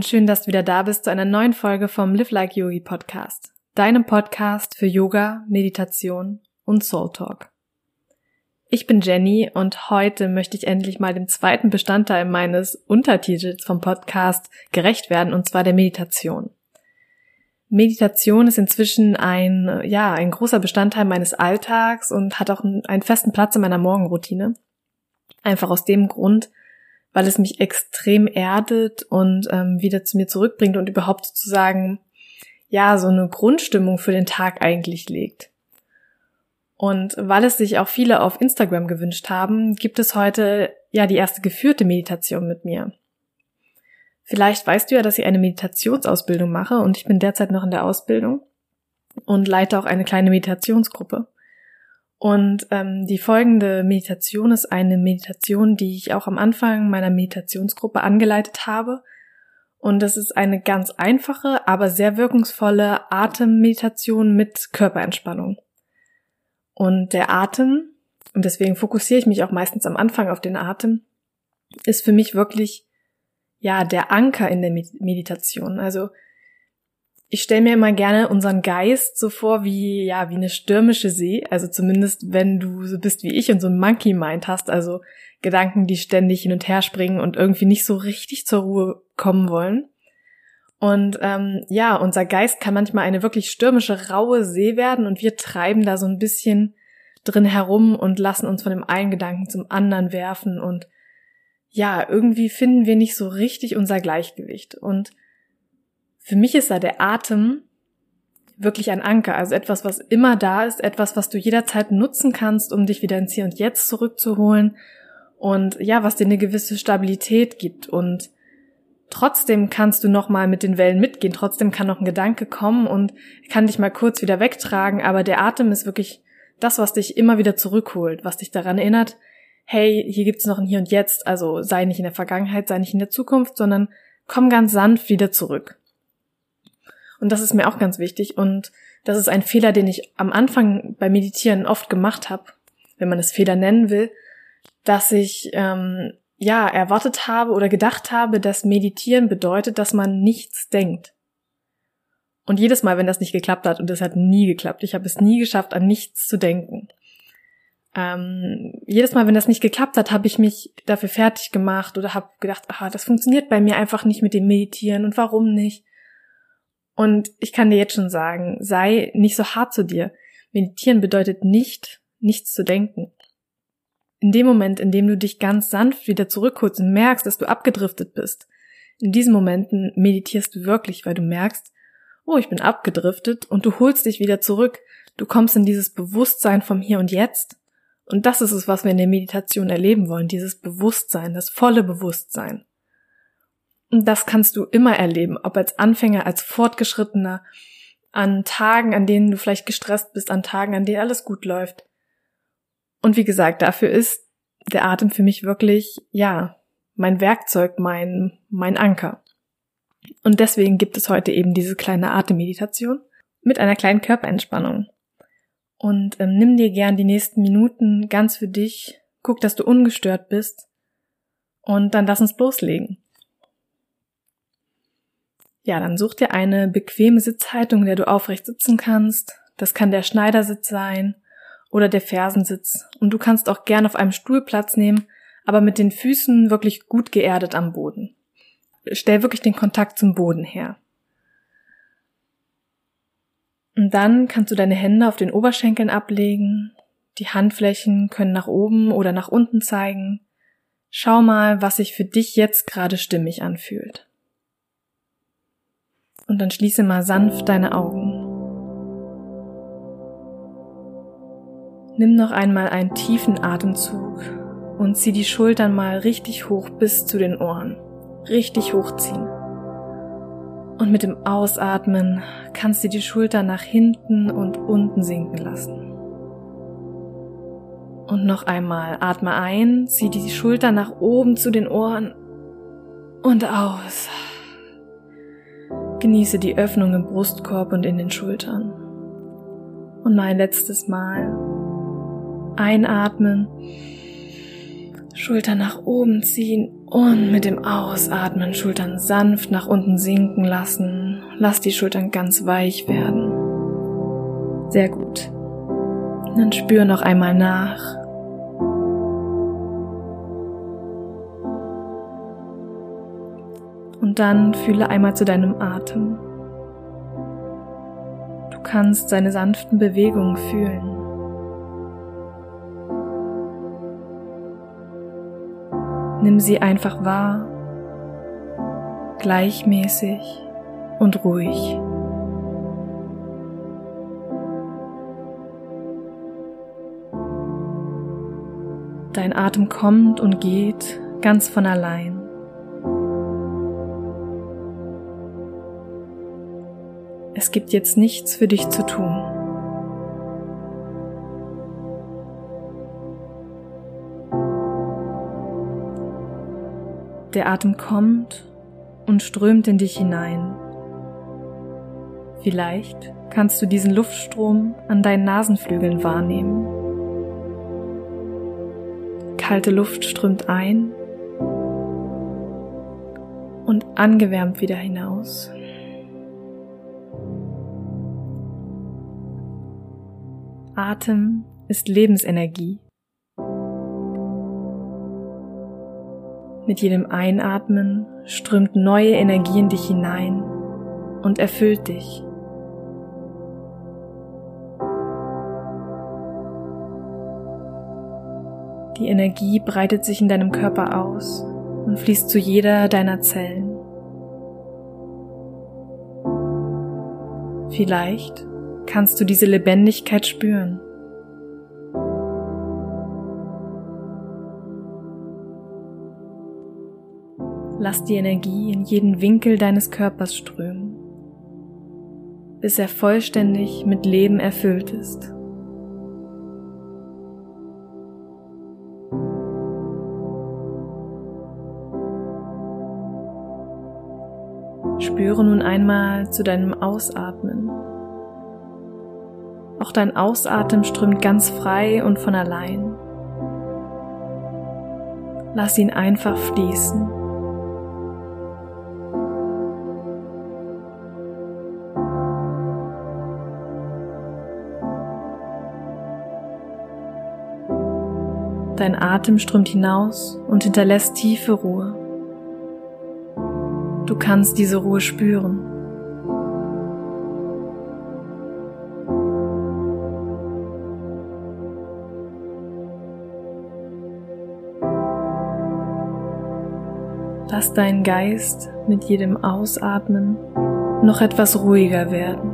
Und schön, dass du wieder da bist zu einer neuen Folge vom Live Like Yogi Podcast. Deinem Podcast für Yoga, Meditation und Soul Talk. Ich bin Jenny und heute möchte ich endlich mal dem zweiten Bestandteil meines Untertitels vom Podcast gerecht werden, und zwar der Meditation. Meditation ist inzwischen ein, ja, ein großer Bestandteil meines Alltags und hat auch einen festen Platz in meiner Morgenroutine. Einfach aus dem Grund, weil es mich extrem erdet und ähm, wieder zu mir zurückbringt und überhaupt sozusagen ja so eine Grundstimmung für den Tag eigentlich legt. Und weil es sich auch viele auf Instagram gewünscht haben, gibt es heute ja die erste geführte Meditation mit mir. Vielleicht weißt du ja, dass ich eine Meditationsausbildung mache und ich bin derzeit noch in der Ausbildung und leite auch eine kleine Meditationsgruppe. Und ähm, die folgende Meditation ist eine Meditation, die ich auch am Anfang meiner Meditationsgruppe angeleitet habe. Und das ist eine ganz einfache, aber sehr wirkungsvolle Atemmeditation mit Körperentspannung. Und der Atem, und deswegen fokussiere ich mich auch meistens am Anfang auf den Atem, ist für mich wirklich, ja, der Anker in der Meditation. Also ich stelle mir immer gerne unseren Geist so vor wie, ja, wie eine stürmische See. Also zumindest, wenn du so bist wie ich und so ein Monkey Mind hast, also Gedanken, die ständig hin und her springen und irgendwie nicht so richtig zur Ruhe kommen wollen. Und ähm, ja, unser Geist kann manchmal eine wirklich stürmische, raue See werden und wir treiben da so ein bisschen drin herum und lassen uns von dem einen Gedanken zum anderen werfen und ja, irgendwie finden wir nicht so richtig unser Gleichgewicht. Und für mich ist da der Atem wirklich ein Anker, also etwas, was immer da ist, etwas, was du jederzeit nutzen kannst, um dich wieder ins Hier und Jetzt zurückzuholen und ja, was dir eine gewisse Stabilität gibt. Und trotzdem kannst du noch mal mit den Wellen mitgehen, trotzdem kann noch ein Gedanke kommen und kann dich mal kurz wieder wegtragen, aber der Atem ist wirklich das, was dich immer wieder zurückholt, was dich daran erinnert, hey, hier gibt's noch ein Hier und Jetzt, also sei nicht in der Vergangenheit, sei nicht in der Zukunft, sondern komm ganz sanft wieder zurück. Und das ist mir auch ganz wichtig. Und das ist ein Fehler, den ich am Anfang beim Meditieren oft gemacht habe, wenn man es Fehler nennen will, dass ich ähm, ja erwartet habe oder gedacht habe, dass Meditieren bedeutet, dass man nichts denkt. Und jedes Mal, wenn das nicht geklappt hat, und das hat nie geklappt, ich habe es nie geschafft, an nichts zu denken. Ähm, jedes Mal, wenn das nicht geklappt hat, habe ich mich dafür fertig gemacht oder habe gedacht, aha, das funktioniert bei mir einfach nicht mit dem Meditieren und warum nicht? Und ich kann dir jetzt schon sagen, sei nicht so hart zu dir. Meditieren bedeutet nicht, nichts zu denken. In dem Moment, in dem du dich ganz sanft wieder zurückholst und merkst, dass du abgedriftet bist, in diesen Momenten meditierst du wirklich, weil du merkst, oh, ich bin abgedriftet und du holst dich wieder zurück. Du kommst in dieses Bewusstsein vom Hier und Jetzt. Und das ist es, was wir in der Meditation erleben wollen, dieses Bewusstsein, das volle Bewusstsein. Das kannst du immer erleben, ob als Anfänger, als Fortgeschrittener, an Tagen, an denen du vielleicht gestresst bist, an Tagen, an denen alles gut läuft. Und wie gesagt, dafür ist der Atem für mich wirklich, ja, mein Werkzeug, mein, mein Anker. Und deswegen gibt es heute eben diese kleine Atemmeditation mit einer kleinen Körperentspannung. Und ähm, nimm dir gern die nächsten Minuten ganz für dich, guck, dass du ungestört bist und dann lass uns loslegen. Ja, dann such dir eine bequeme Sitzhaltung, in der du aufrecht sitzen kannst. Das kann der Schneidersitz sein oder der Fersensitz. Und du kannst auch gern auf einem Stuhl Platz nehmen, aber mit den Füßen wirklich gut geerdet am Boden. Stell wirklich den Kontakt zum Boden her. Und dann kannst du deine Hände auf den Oberschenkeln ablegen. Die Handflächen können nach oben oder nach unten zeigen. Schau mal, was sich für dich jetzt gerade stimmig anfühlt und dann schließe mal sanft deine Augen. Nimm noch einmal einen tiefen Atemzug und zieh die Schultern mal richtig hoch bis zu den Ohren. Richtig hochziehen. Und mit dem Ausatmen kannst du die Schultern nach hinten und unten sinken lassen. Und noch einmal atme ein, zieh die Schultern nach oben zu den Ohren und aus. Genieße die Öffnung im Brustkorb und in den Schultern. Und noch ein letztes Mal. Einatmen, Schultern nach oben ziehen Und mit dem Ausatmen Schultern sanft nach unten sinken lassen. Lass die Schultern ganz weich werden. Sehr gut. Dann spür noch einmal nach. Und dann fühle einmal zu deinem Atem. Du kannst seine sanften Bewegungen fühlen. Nimm sie einfach wahr, gleichmäßig und ruhig. Dein Atem kommt und geht ganz von allein. Es gibt jetzt nichts für dich zu tun. Der Atem kommt und strömt in dich hinein. Vielleicht kannst du diesen Luftstrom an deinen Nasenflügeln wahrnehmen. Kalte Luft strömt ein und angewärmt wieder hinaus. Atem ist Lebensenergie. Mit jedem Einatmen strömt neue Energie in dich hinein und erfüllt dich. Die Energie breitet sich in deinem Körper aus und fließt zu jeder deiner Zellen. Vielleicht kannst du diese Lebendigkeit spüren. Lass die Energie in jeden Winkel deines Körpers strömen, bis er vollständig mit Leben erfüllt ist. Spüre nun einmal zu deinem Ausatmen. Auch dein Ausatmen strömt ganz frei und von allein. Lass ihn einfach fließen. Dein Atem strömt hinaus und hinterlässt tiefe Ruhe. Du kannst diese Ruhe spüren. Lass deinen Geist mit jedem Ausatmen noch etwas ruhiger werden.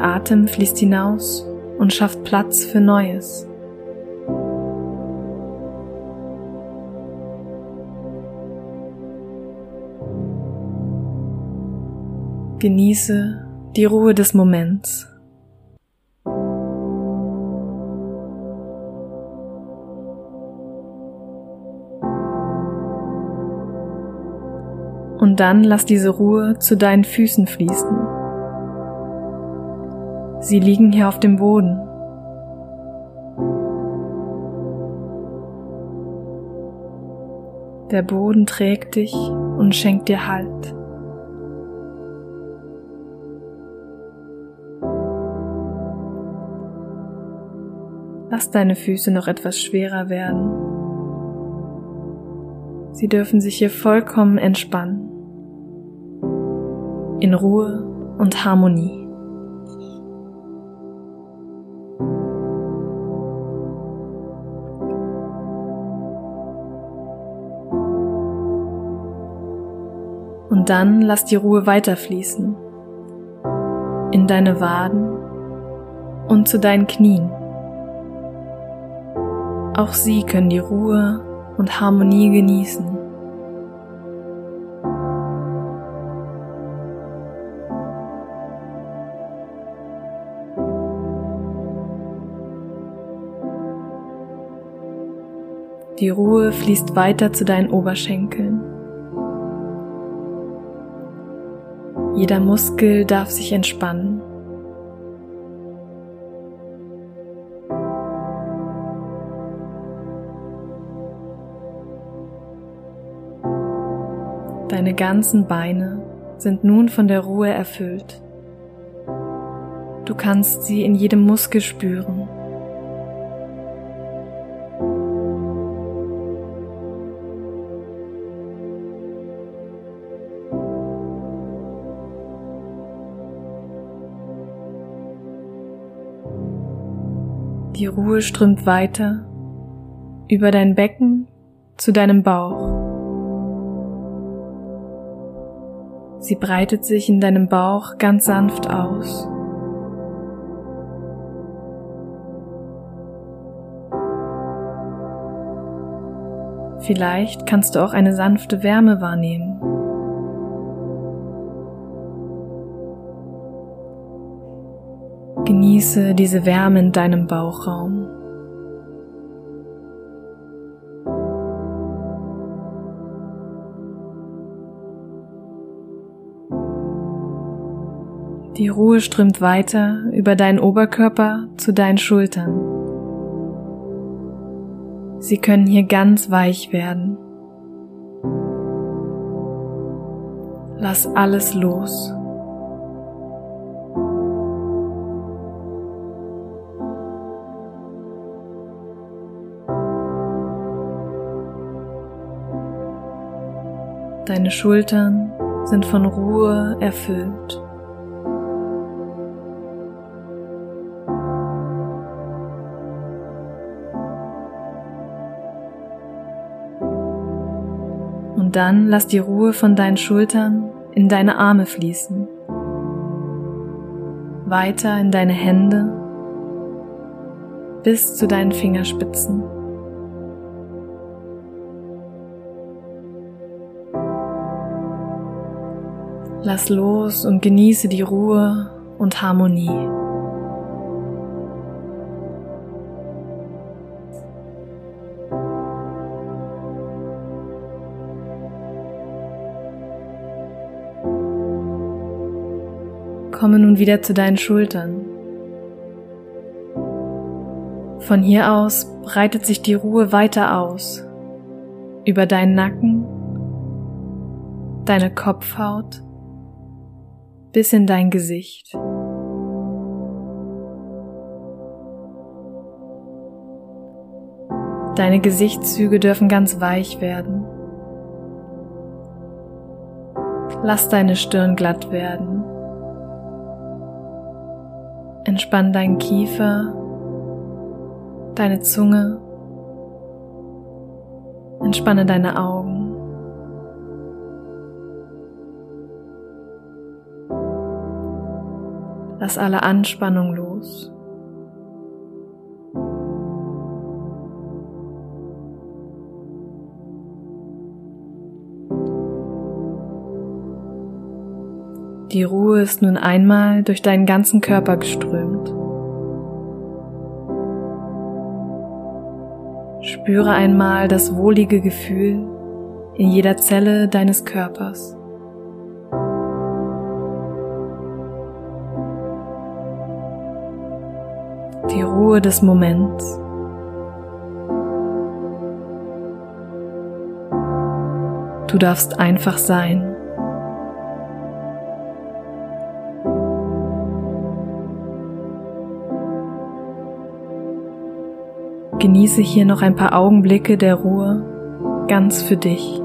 Atem fließt hinaus und schafft Platz für Neues. Genieße die Ruhe des Moments. Und dann lass diese Ruhe zu deinen Füßen fließen. Sie liegen hier auf dem Boden. Der Boden trägt dich und schenkt dir Halt. Lass deine Füße noch etwas schwerer werden. Sie dürfen sich hier vollkommen entspannen. In Ruhe und Harmonie. Und dann lass die Ruhe weiterfließen in deine Waden und zu deinen Knien. Auch sie können die Ruhe und Harmonie genießen. Die Ruhe fließt weiter zu deinen Oberschenkeln. Jeder Muskel darf sich entspannen. Deine ganzen Beine sind nun von der Ruhe erfüllt. Du kannst sie in jedem Muskel spüren. Die Ruhe strömt weiter über dein Becken zu deinem Bauch. Sie breitet sich in deinem Bauch ganz sanft aus. Vielleicht kannst du auch eine sanfte Wärme wahrnehmen. Genieße diese Wärme in deinem Bauchraum. Die Ruhe strömt weiter über deinen Oberkörper zu deinen Schultern. Sie können hier ganz weich werden. Lass alles los. Deine Schultern sind von Ruhe erfüllt. Und dann lass die Ruhe von deinen Schultern in deine Arme fließen, weiter in deine Hände bis zu deinen Fingerspitzen. Lass los und genieße die Ruhe und Harmonie. Komme nun wieder zu deinen Schultern. Von hier aus breitet sich die Ruhe weiter aus über deinen Nacken, deine Kopfhaut bis in dein Gesicht. Deine Gesichtszüge dürfen ganz weich werden. Lass deine Stirn glatt werden. Entspann deinen Kiefer, deine Zunge, entspanne deine Augen. Lass alle Anspannung los. Die Ruhe ist nun einmal durch deinen ganzen Körper geströmt. Spüre einmal das wohlige Gefühl in jeder Zelle deines Körpers. die Ruhe des Moments. Du darfst einfach sein. Genieße hier noch ein paar Augenblicke der Ruhe ganz für dich.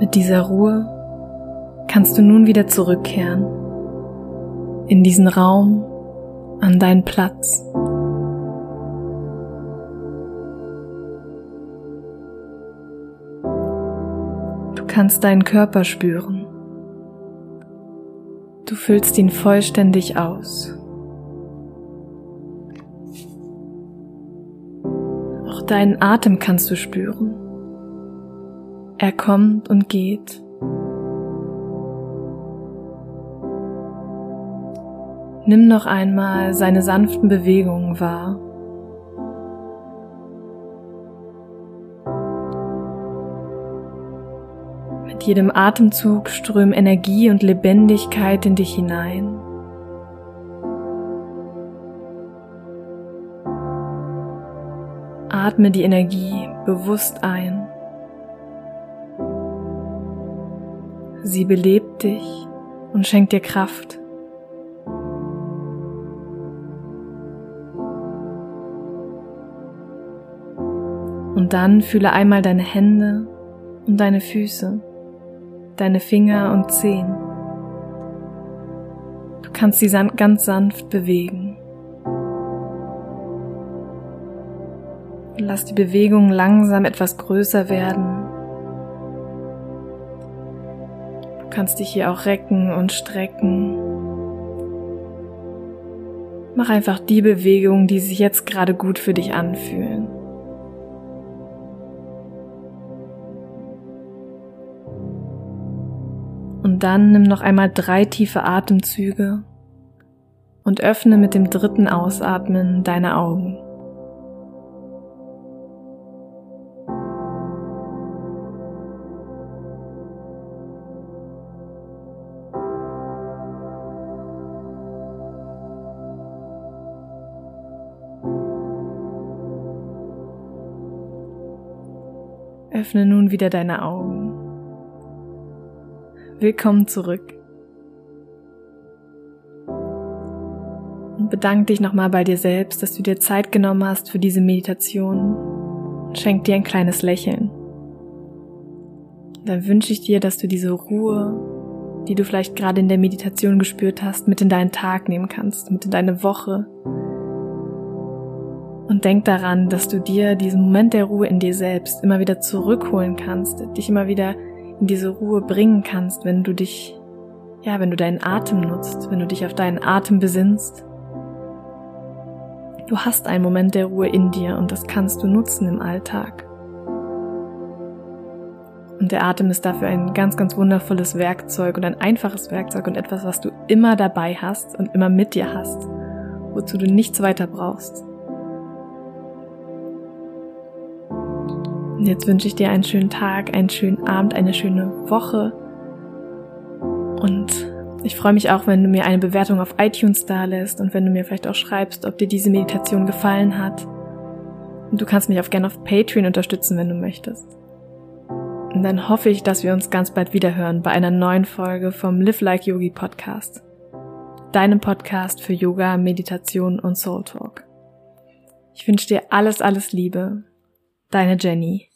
Mit dieser Ruhe kannst du nun wieder zurückkehren in diesen Raum, an deinen Platz. Du kannst deinen Körper spüren. Du füllst ihn vollständig aus. Auch deinen Atem kannst du spüren. Er kommt und geht. Nimm noch einmal seine sanften Bewegungen wahr. Mit jedem Atemzug strömen Energie und Lebendigkeit in dich hinein. Atme die Energie bewusst ein. Sie belebt dich und schenkt dir Kraft. Und dann fühle einmal deine Hände und deine Füße, deine Finger und Zehen. Du kannst sie ganz sanft bewegen. Lass die Bewegung langsam etwas größer werden. Kannst dich hier auch recken und strecken. Mach einfach die Bewegungen, die sich jetzt gerade gut für dich anfühlen. Und dann nimm noch einmal drei tiefe Atemzüge und öffne mit dem dritten Ausatmen deine Augen. Nun wieder deine Augen. Willkommen zurück. Und bedanke dich nochmal bei dir selbst, dass du dir Zeit genommen hast für diese Meditation. Und schenk dir ein kleines Lächeln. dann wünsche ich dir, dass du diese Ruhe, die du vielleicht gerade in der Meditation gespürt hast, mit in deinen Tag nehmen kannst, mit in deine Woche. Und denk daran, dass du dir diesen Moment der Ruhe in dir selbst immer wieder zurückholen kannst, dich immer wieder in diese Ruhe bringen kannst, wenn du dich, ja, wenn du deinen Atem nutzt, wenn du dich auf deinen Atem besinnst. Du hast einen Moment der Ruhe in dir und das kannst du nutzen im Alltag. Und der Atem ist dafür ein ganz, ganz wundervolles Werkzeug und ein einfaches Werkzeug und etwas, was du immer dabei hast und immer mit dir hast, wozu du nichts weiter brauchst. Und jetzt wünsche ich dir einen schönen Tag, einen schönen Abend, eine schöne Woche. Und ich freue mich auch, wenn du mir eine Bewertung auf iTunes da lässt und wenn du mir vielleicht auch schreibst, ob dir diese Meditation gefallen hat. Und du kannst mich auch gerne auf Patreon unterstützen, wenn du möchtest. Und dann hoffe ich, dass wir uns ganz bald wieder hören bei einer neuen Folge vom Live Like Yogi Podcast. Deinem Podcast für Yoga, Meditation und Soul Talk. Ich wünsche dir alles, alles Liebe. Deine Jenny.